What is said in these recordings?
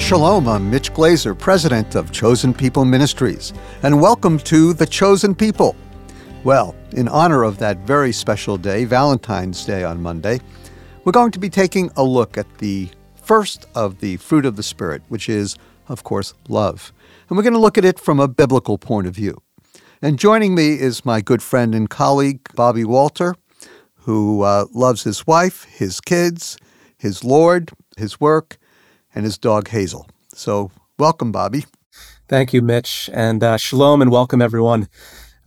Shalom, I'm Mitch Glaser, president of Chosen People Ministries, and welcome to The Chosen People. Well, in honor of that very special day, Valentine's Day on Monday, we're going to be taking a look at the first of the fruit of the Spirit, which is, of course, love. And we're going to look at it from a biblical point of view. And joining me is my good friend and colleague, Bobby Walter, who uh, loves his wife, his kids, his Lord, his work, and his dog Hazel. So, welcome, Bobby. Thank you, Mitch, and uh, shalom and welcome, everyone.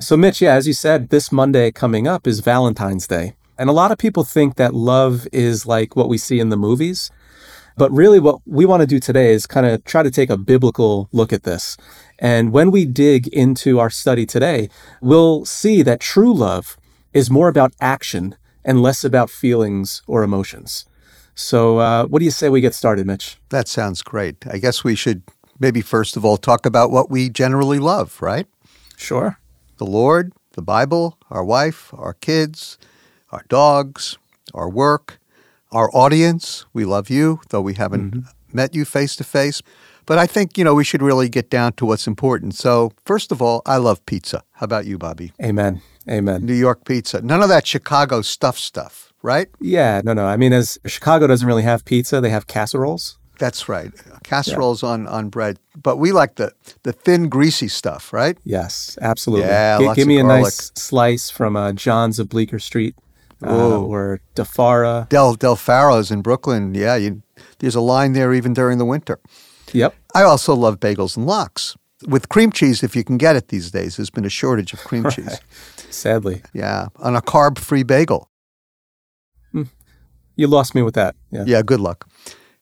So, Mitch, yeah, as you said, this Monday coming up is Valentine's Day. And a lot of people think that love is like what we see in the movies. But really, what we want to do today is kind of try to take a biblical look at this. And when we dig into our study today, we'll see that true love is more about action and less about feelings or emotions. So, uh, what do you say we get started, Mitch? That sounds great. I guess we should maybe first of all talk about what we generally love, right? Sure. The Lord, the Bible, our wife, our kids, our dogs, our work, our audience. We love you, though we haven't mm-hmm. met you face to face. But I think, you know, we should really get down to what's important. So, first of all, I love pizza. How about you, Bobby? Amen. Amen. New York pizza. None of that Chicago stuff stuff right? Yeah, no, no. I mean, as Chicago doesn't really have pizza, they have casseroles. That's right, casseroles yeah. on on bread. But we like the the thin, greasy stuff, right? Yes, absolutely. Yeah, G- give me a nice slice from uh, John's of Bleecker Street. Uh, or Di Fara. Del Del Faro's in Brooklyn. Yeah, you, there's a line there even during the winter. Yep. I also love bagels and lox with cream cheese if you can get it these days. There's been a shortage of cream right. cheese. Sadly. Yeah, on a carb-free bagel. You lost me with that. Yeah. Yeah, good luck.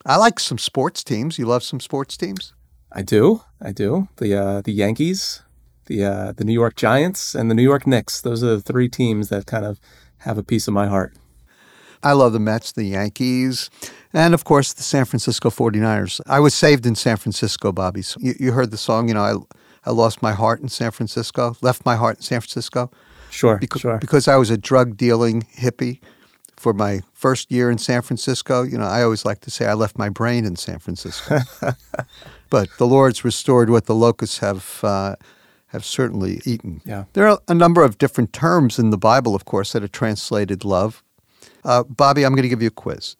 I like some sports teams. You love some sports teams? I do. I do. The uh, the Yankees, the uh, the New York Giants, and the New York Knicks. Those are the three teams that kind of have a piece of my heart. I love the Mets, the Yankees, and of course the San Francisco 49ers. I was saved in San Francisco, Bobby. So you, you heard the song, you know, I I lost my heart in San Francisco, left my heart in San Francisco. Sure, because, sure. Because I was a drug dealing hippie for my first year in San Francisco, you know, I always like to say I left my brain in San Francisco. but the Lord's restored what the locusts have uh, have certainly eaten. Yeah. There are a number of different terms in the Bible, of course, that are translated love. Uh, Bobby, I'm going to give you a quiz.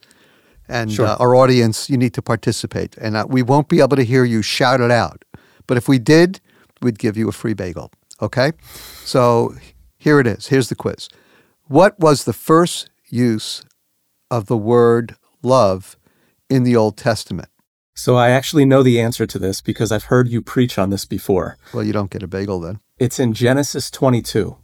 And sure. uh, our audience, you need to participate. And uh, we won't be able to hear you shout it out. But if we did, we'd give you a free bagel. Okay? So here it is. Here's the quiz. What was the first use of the word love in the Old Testament? So I actually know the answer to this because I've heard you preach on this before. Well, you don't get a bagel then. It's in Genesis 22.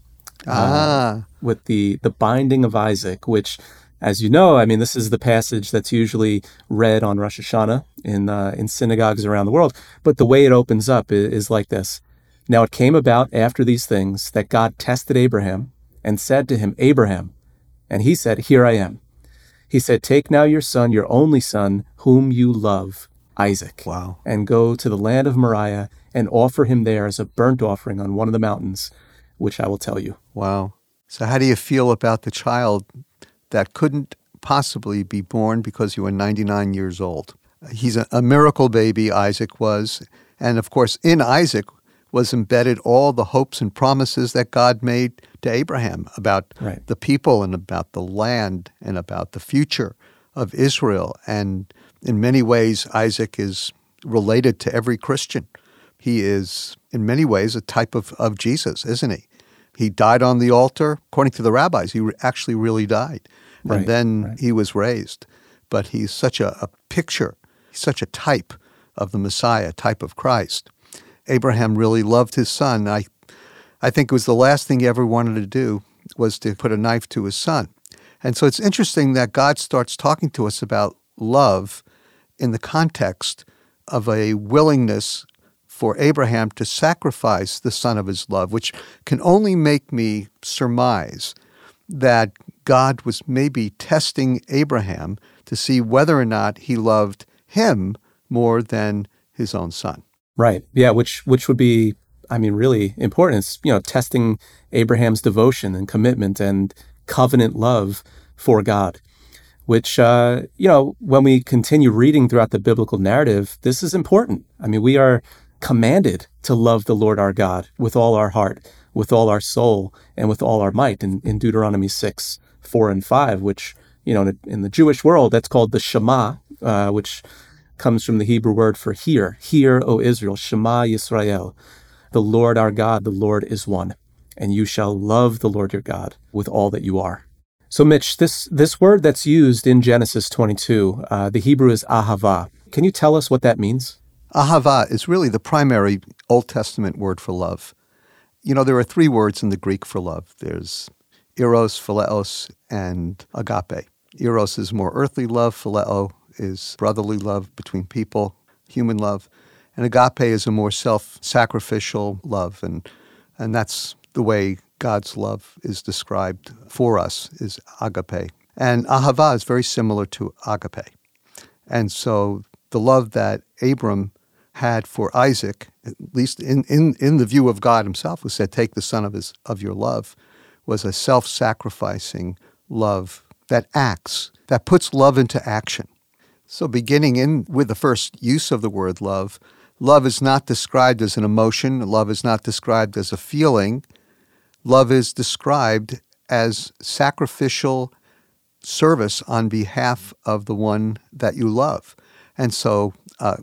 Ah. Uh, with the the binding of Isaac, which as you know, I mean, this is the passage that's usually read on Rosh Hashanah in uh, in synagogues around the world. But the way it opens up is, is like this: Now it came about after these things that God tested Abraham and said to him, Abraham, and he said, Here I am. He said, Take now your son, your only son, whom you love, Isaac. Wow. And go to the land of Moriah and offer him there as a burnt offering on one of the mountains, which I will tell you. Wow. So, how do you feel about the child that couldn't possibly be born because you were 99 years old? He's a, a miracle baby, Isaac was. And of course, in Isaac was embedded all the hopes and promises that God made to Abraham about right. the people and about the land and about the future of Israel. And in many ways, Isaac is related to every Christian. He is, in many ways, a type of, of Jesus, isn't he? He died on the altar. According to the rabbis, he actually really died. Right, and then right. he was raised. But he's such a, a picture, such a type of the Messiah, type of Christ. Abraham really loved his son. I, I think it was the last thing he ever wanted to do was to put a knife to his son. And so it's interesting that God starts talking to us about love in the context of a willingness for Abraham to sacrifice the son of his love, which can only make me surmise that God was maybe testing Abraham to see whether or not he loved him more than his own son. Right. Yeah, which which would be I mean really important. It's, you know, testing Abraham's devotion and commitment and covenant love for God. Which uh, you know, when we continue reading throughout the biblical narrative, this is important. I mean, we are commanded to love the Lord our God with all our heart, with all our soul, and with all our might in, in Deuteronomy 6, 4, and 5, which, you know, in, in the Jewish world, that's called the Shema, uh, which comes from the Hebrew word for hear. Hear, O Israel, Shema Yisrael. The Lord our God, the Lord is one, and you shall love the Lord your God with all that you are. So, Mitch, this, this word that's used in Genesis 22, uh, the Hebrew is ahava. Can you tell us what that means? Ahava is really the primary Old Testament word for love. You know, there are three words in the Greek for love there's eros, phileos, and agape. Eros is more earthly love, phileo is brotherly love between people, human love, and agape is a more self sacrificial love. And, and that's the way God's love is described for us, is agape. And ahava is very similar to agape. And so the love that Abram had for Isaac, at least in, in, in the view of God himself, who said, Take the son of, his, of your love, was a self sacrificing love that acts, that puts love into action. So, beginning in with the first use of the word love, love is not described as an emotion, love is not described as a feeling, love is described as sacrificial service on behalf of the one that you love. And so, uh,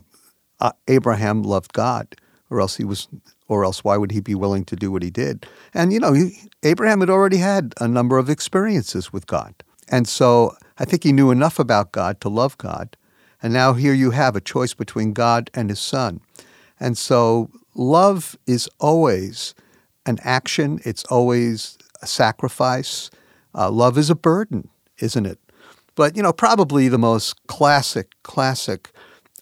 uh, Abraham loved God, or else he was, or else why would he be willing to do what he did? And you know, he, Abraham had already had a number of experiences with God, and so I think he knew enough about God to love God. And now here you have a choice between God and His Son, and so love is always an action. It's always a sacrifice. Uh, love is a burden, isn't it? But you know, probably the most classic, classic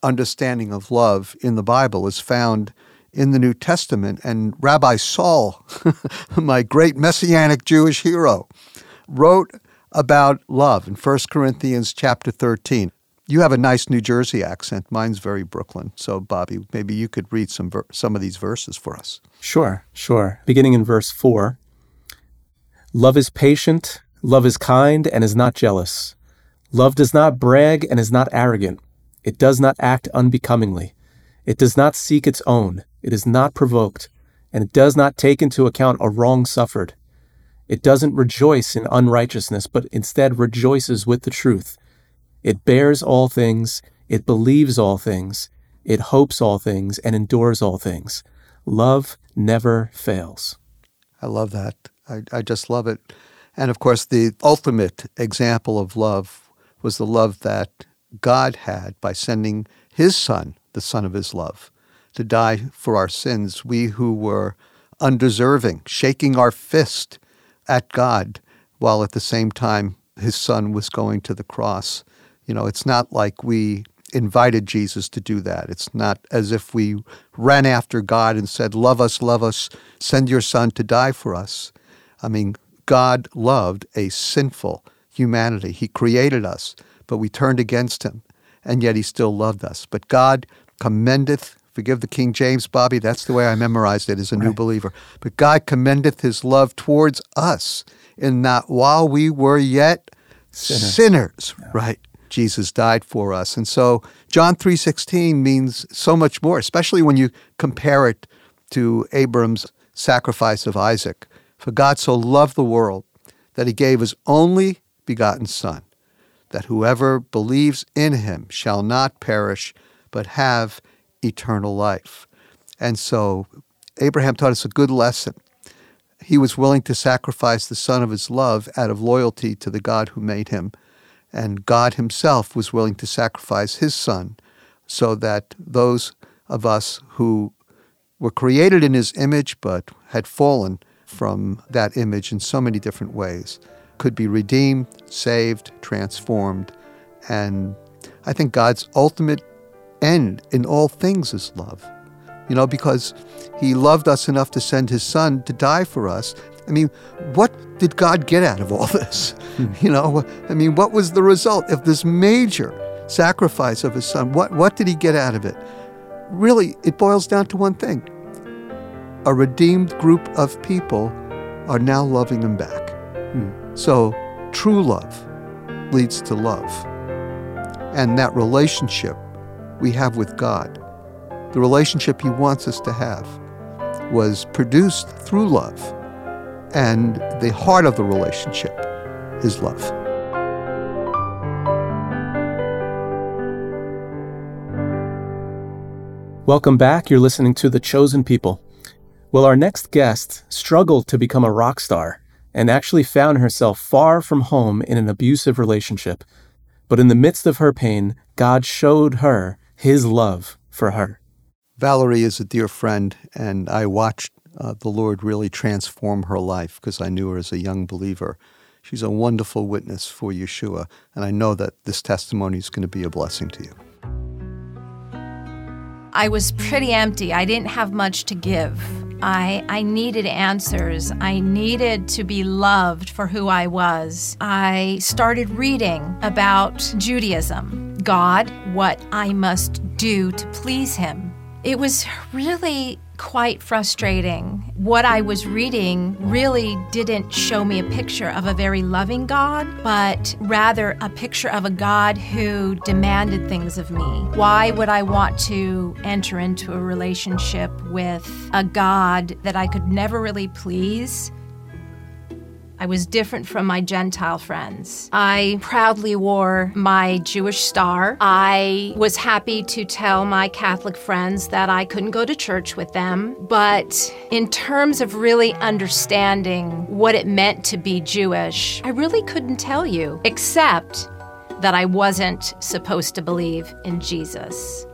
understanding of love in the Bible is found in the New Testament. And Rabbi Saul, my great messianic Jewish hero, wrote about love in 1 Corinthians chapter 13. You have a nice New Jersey accent. Mine's very Brooklyn. So, Bobby, maybe you could read some ver- some of these verses for us. Sure, sure. Beginning in verse 4 Love is patient, love is kind, and is not jealous. Love does not brag and is not arrogant. It does not act unbecomingly. It does not seek its own. It is not provoked. And it does not take into account a wrong suffered. It doesn't rejoice in unrighteousness, but instead rejoices with the truth. It bears all things. It believes all things. It hopes all things and endures all things. Love never fails. I love that. I, I just love it. And of course, the ultimate example of love was the love that God had by sending his son, the son of his love, to die for our sins, we who were undeserving, shaking our fist at God, while at the same time his son was going to the cross. You know, it's not like we invited Jesus to do that. It's not as if we ran after God and said, Love us, love us, send your son to die for us. I mean, God loved a sinful humanity. He created us but we turned against him, and yet he still loved us. But God commendeth, forgive the King James, Bobby, that's the way I memorized it as a right. new believer. But God commendeth his love towards us in that while we were yet sinners, sinners yeah. right? Jesus died for us. And so John 3:16 means so much more, especially when you compare it to Abram's sacrifice of Isaac. For God so loved the world that he gave his only begotten son that whoever believes in him shall not perish, but have eternal life. And so Abraham taught us a good lesson. He was willing to sacrifice the son of his love out of loyalty to the God who made him. And God himself was willing to sacrifice his son so that those of us who were created in his image but had fallen from that image in so many different ways could be redeemed, saved, transformed. And I think God's ultimate end in all things is love. You know, because He loved us enough to send His Son to die for us. I mean, what did God get out of all this? You know, I mean, what was the result of this major sacrifice of his son? What, what did he get out of it? Really, it boils down to one thing a redeemed group of people are now loving him back. Hmm. So, true love leads to love. And that relationship we have with God, the relationship He wants us to have, was produced through love. And the heart of the relationship is love. Welcome back. You're listening to The Chosen People. Well, our next guest struggled to become a rock star and actually found herself far from home in an abusive relationship. But in the midst of her pain, God showed her his love for her. Valerie is a dear friend, and I watched uh, the Lord really transform her life because I knew her as a young believer. She's a wonderful witness for Yeshua, and I know that this testimony is going to be a blessing to you. I was pretty empty. I didn't have much to give. I, I needed answers. I needed to be loved for who I was. I started reading about Judaism, God, what I must do to please Him. It was really quite frustrating. What I was reading really didn't show me a picture of a very loving God, but rather a picture of a God who demanded things of me. Why would I want to enter into a relationship with a God that I could never really please? I was different from my Gentile friends. I proudly wore my Jewish star. I was happy to tell my Catholic friends that I couldn't go to church with them. But in terms of really understanding what it meant to be Jewish, I really couldn't tell you, except that I wasn't supposed to believe in Jesus.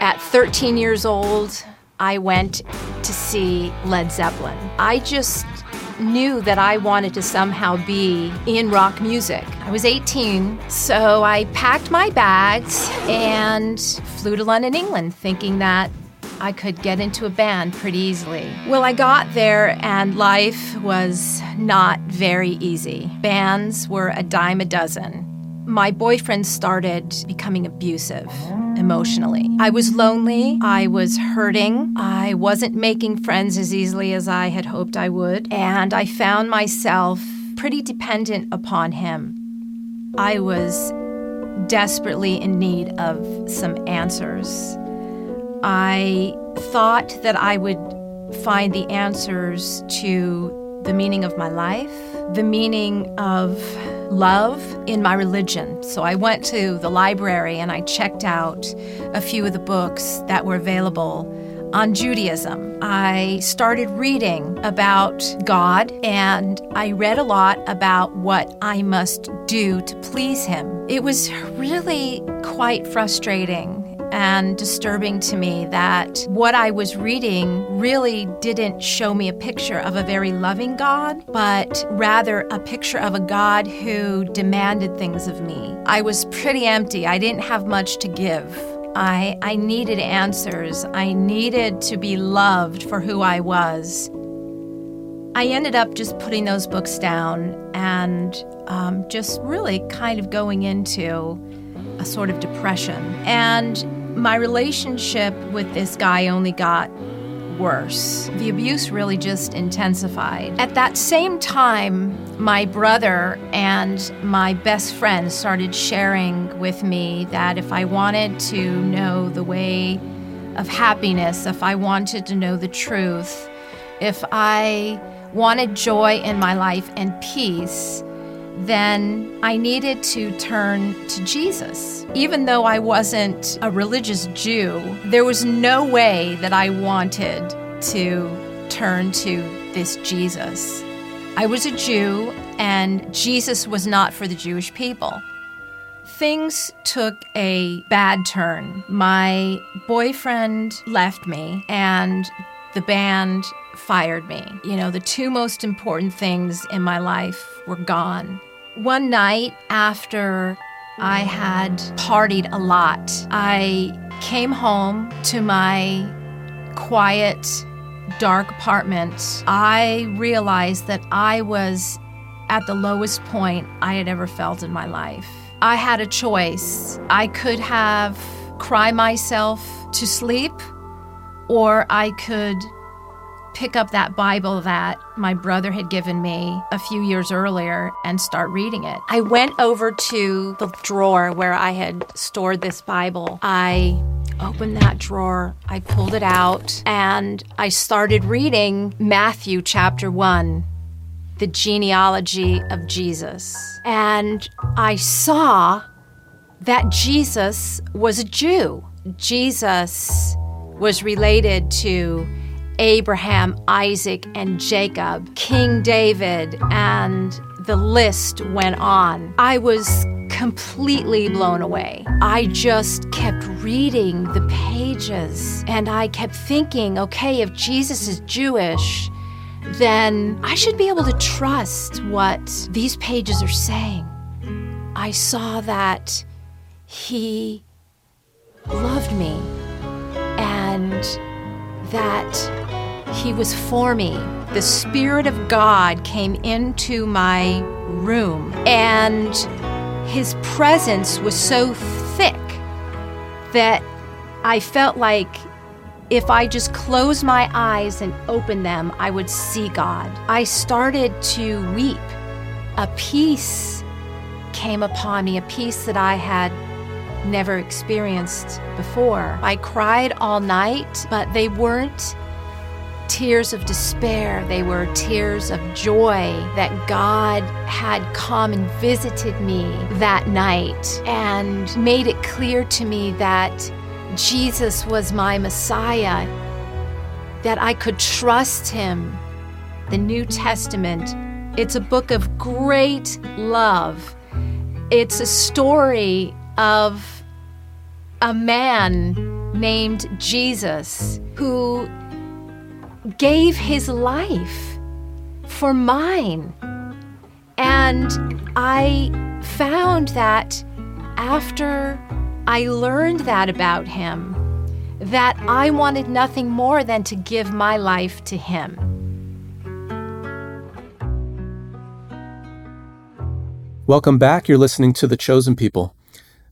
At 13 years old, I went to see Led Zeppelin. I just knew that I wanted to somehow be in rock music. I was 18, so I packed my bags and flew to London, England, thinking that I could get into a band pretty easily. Well, I got there and life was not very easy. Bands were a dime a dozen. My boyfriend started becoming abusive emotionally. I was lonely. I was hurting. I wasn't making friends as easily as I had hoped I would. And I found myself pretty dependent upon him. I was desperately in need of some answers. I thought that I would find the answers to the meaning of my life, the meaning of love in my religion. So I went to the library and I checked out a few of the books that were available on Judaism. I started reading about God and I read a lot about what I must do to please Him. It was really quite frustrating and disturbing to me that what I was reading really didn't show me a picture of a very loving God, but rather a picture of a God who demanded things of me. I was pretty empty, I didn't have much to give. I, I needed answers. I needed to be loved for who I was. I ended up just putting those books down and um, just really kind of going into a sort of depression. And my relationship with this guy only got worse. The abuse really just intensified. At that same time, my brother and my best friend started sharing with me that if I wanted to know the way of happiness, if I wanted to know the truth, if I wanted joy in my life and peace, then I needed to turn to Jesus. Even though I wasn't a religious Jew, there was no way that I wanted to turn to this Jesus. I was a Jew, and Jesus was not for the Jewish people. Things took a bad turn. My boyfriend left me, and the band fired me. You know, the two most important things in my life were gone. One night after I had partied a lot, I came home to my quiet dark apartment, I realized that I was at the lowest point I had ever felt in my life. I had a choice. I could have cry myself to sleep, or I could pick up that Bible that my brother had given me a few years earlier and start reading it. I went over to the drawer where I had stored this Bible. I opened that drawer, I pulled it out, and I started reading Matthew chapter 1, the genealogy of Jesus. And I saw that Jesus was a Jew. Jesus was related to Abraham, Isaac, and Jacob, King David, and the list went on. I was completely blown away. I just kept reading the pages and I kept thinking, okay, if Jesus is Jewish, then I should be able to trust what these pages are saying. I saw that he loved me and that he was for me. The Spirit of God came into my room, and his presence was so thick that I felt like if I just closed my eyes and opened them, I would see God. I started to weep. A peace came upon me, a peace that I had never experienced before. I cried all night, but they weren't tears of despair. They were tears of joy that God had come and visited me that night and made it clear to me that Jesus was my Messiah, that I could trust him. The New Testament, it's a book of great love. It's a story of a man named Jesus who gave his life for mine. And I found that after I learned that about him, that I wanted nothing more than to give my life to him. Welcome back. You're listening to The Chosen People.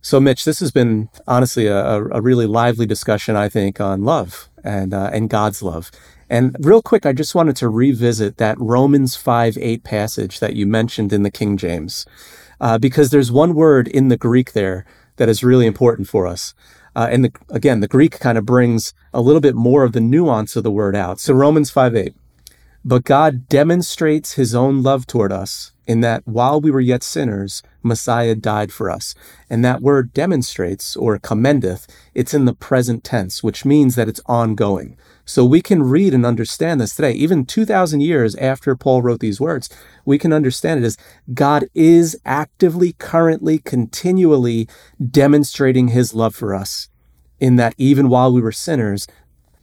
So, Mitch, this has been honestly a, a really lively discussion, I think, on love and uh, and God's love. And real quick, I just wanted to revisit that Romans 5 8 passage that you mentioned in the King James, uh, because there's one word in the Greek there that is really important for us. Uh, and the, again, the Greek kind of brings a little bit more of the nuance of the word out. So, Romans 5 8. But God demonstrates his own love toward us in that while we were yet sinners, Messiah died for us. And that word demonstrates or commendeth, it's in the present tense, which means that it's ongoing. So we can read and understand this today. Even 2,000 years after Paul wrote these words, we can understand it as God is actively, currently, continually demonstrating his love for us in that even while we were sinners,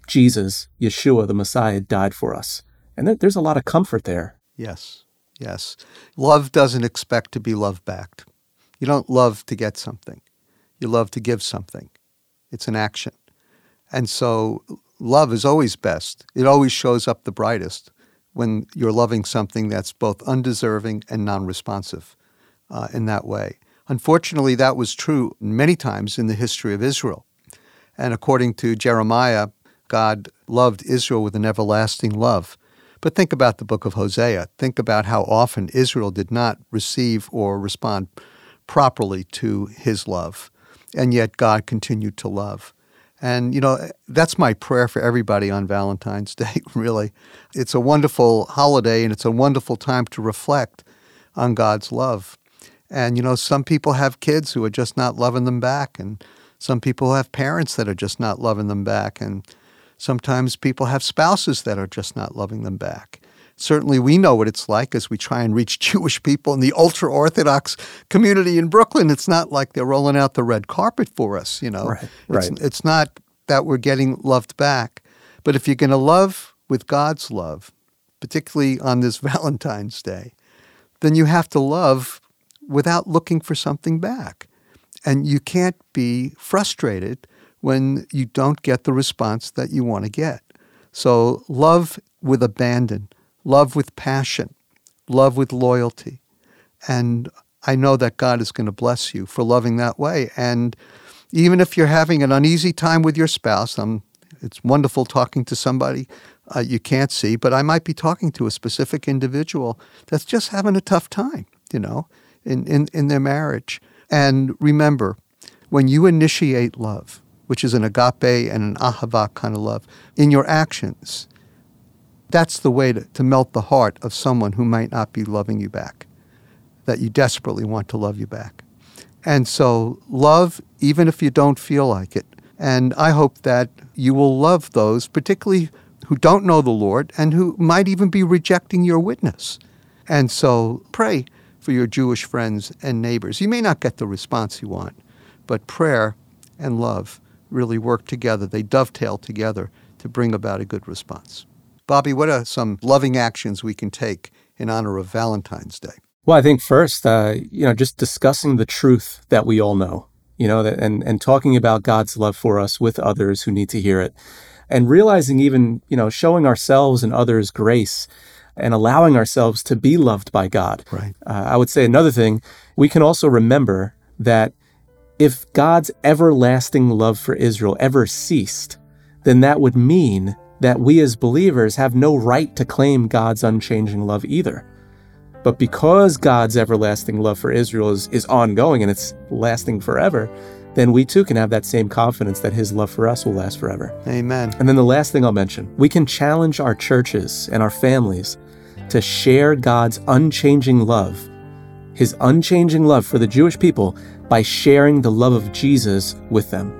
Jesus, Yeshua, the Messiah, died for us. And there's a lot of comfort there. Yes. Yes. Love doesn't expect to be love backed. You don't love to get something, you love to give something. It's an action. And so love is always best. It always shows up the brightest when you're loving something that's both undeserving and non responsive uh, in that way. Unfortunately, that was true many times in the history of Israel. And according to Jeremiah, God loved Israel with an everlasting love. But think about the book of Hosea. Think about how often Israel did not receive or respond properly to his love, and yet God continued to love. And, you know, that's my prayer for everybody on Valentine's Day, really. It's a wonderful holiday and it's a wonderful time to reflect on God's love. And, you know, some people have kids who are just not loving them back, and some people have parents that are just not loving them back. And, Sometimes people have spouses that are just not loving them back. Certainly, we know what it's like as we try and reach Jewish people in the ultra Orthodox community in Brooklyn. It's not like they're rolling out the red carpet for us, you know. Right, right. It's, it's not that we're getting loved back. But if you're going to love with God's love, particularly on this Valentine's Day, then you have to love without looking for something back. And you can't be frustrated when you don't get the response that you want to get. So love with abandon, love with passion, love with loyalty. And I know that God is going to bless you for loving that way. And even if you're having an uneasy time with your spouse, um, it's wonderful talking to somebody uh, you can't see, but I might be talking to a specific individual that's just having a tough time, you know, in, in, in their marriage. And remember, when you initiate love, which is an agape and an ahava kind of love, in your actions, that's the way to, to melt the heart of someone who might not be loving you back, that you desperately want to love you back. And so, love, even if you don't feel like it. And I hope that you will love those, particularly who don't know the Lord and who might even be rejecting your witness. And so, pray for your Jewish friends and neighbors. You may not get the response you want, but prayer and love really work together. They dovetail together to bring about a good response. Bobby, what are some loving actions we can take in honor of Valentine's Day? Well, I think first, uh, you know, just discussing the truth that we all know, you know, that, and and talking about God's love for us with others who need to hear it, and realizing even, you know, showing ourselves and others grace and allowing ourselves to be loved by God. Right. Uh, I would say another thing, we can also remember that if God's everlasting love for Israel ever ceased, then that would mean that we as believers have no right to claim God's unchanging love either. But because God's everlasting love for Israel is, is ongoing and it's lasting forever, then we too can have that same confidence that his love for us will last forever. Amen. And then the last thing I'll mention we can challenge our churches and our families to share God's unchanging love, his unchanging love for the Jewish people, by sharing the love of Jesus with them.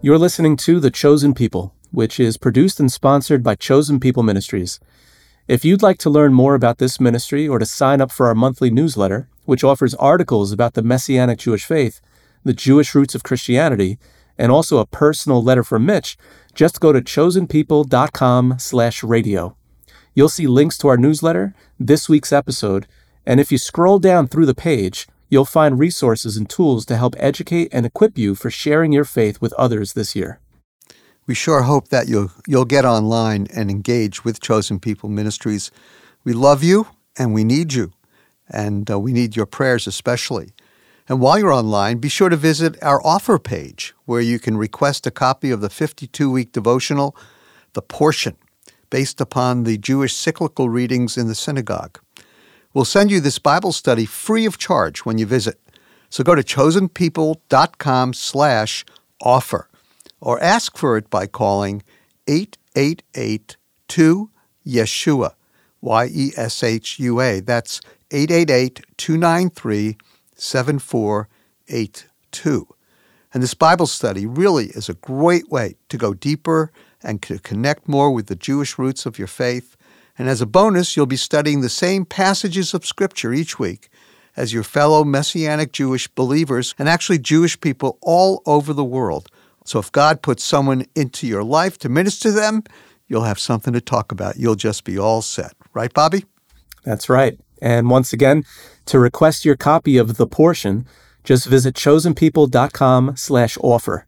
You're listening to The Chosen People, which is produced and sponsored by Chosen People Ministries. If you'd like to learn more about this ministry or to sign up for our monthly newsletter, which offers articles about the Messianic Jewish faith, the Jewish roots of Christianity, and also a personal letter from Mitch, just go to chosenpeople.com/radio. You'll see links to our newsletter, this week's episode, and if you scroll down through the page, you'll find resources and tools to help educate and equip you for sharing your faith with others this year. We sure hope that you'll you'll get online and engage with Chosen People Ministries. We love you and we need you, and uh, we need your prayers especially. And while you're online, be sure to visit our offer page where you can request a copy of the 52 week devotional, The Portion, based upon the Jewish cyclical readings in the synagogue. We'll send you this Bible study free of charge when you visit. So go to chosenpeople.com slash offer or ask for it by calling 888-2-YESHUA, Y-E-S-H-U-A. That's 888-293-7482. And this Bible study really is a great way to go deeper and to connect more with the Jewish roots of your faith. And as a bonus, you'll be studying the same passages of Scripture each week as your fellow Messianic Jewish believers and actually Jewish people all over the world. So if God puts someone into your life to minister to them, you'll have something to talk about. You'll just be all set. Right, Bobby? That's right. And once again, to request your copy of The Portion, just visit chosenpeople.com slash offer.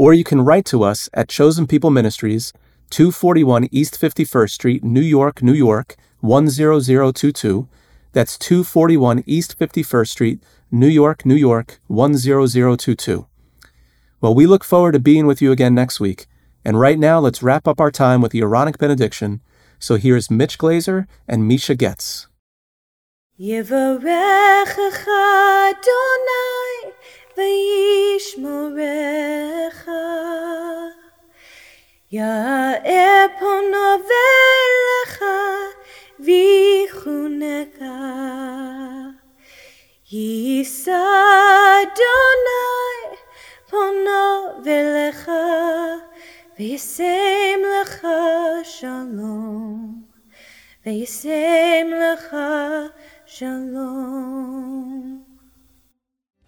Or you can write to us at Chosen People Ministries, 241 East 51st Street, New York, New York, 10022. That's 241 East 51st Street, New York, New York, 10022. Well, we look forward to being with you again next week. And right now, let's wrap up our time with the Aaronic benediction. So here's Mitch Glaser and Misha Getz. V'yishmorecha Ya'er pono velecha v'chuneka Yisa velecha v'yisem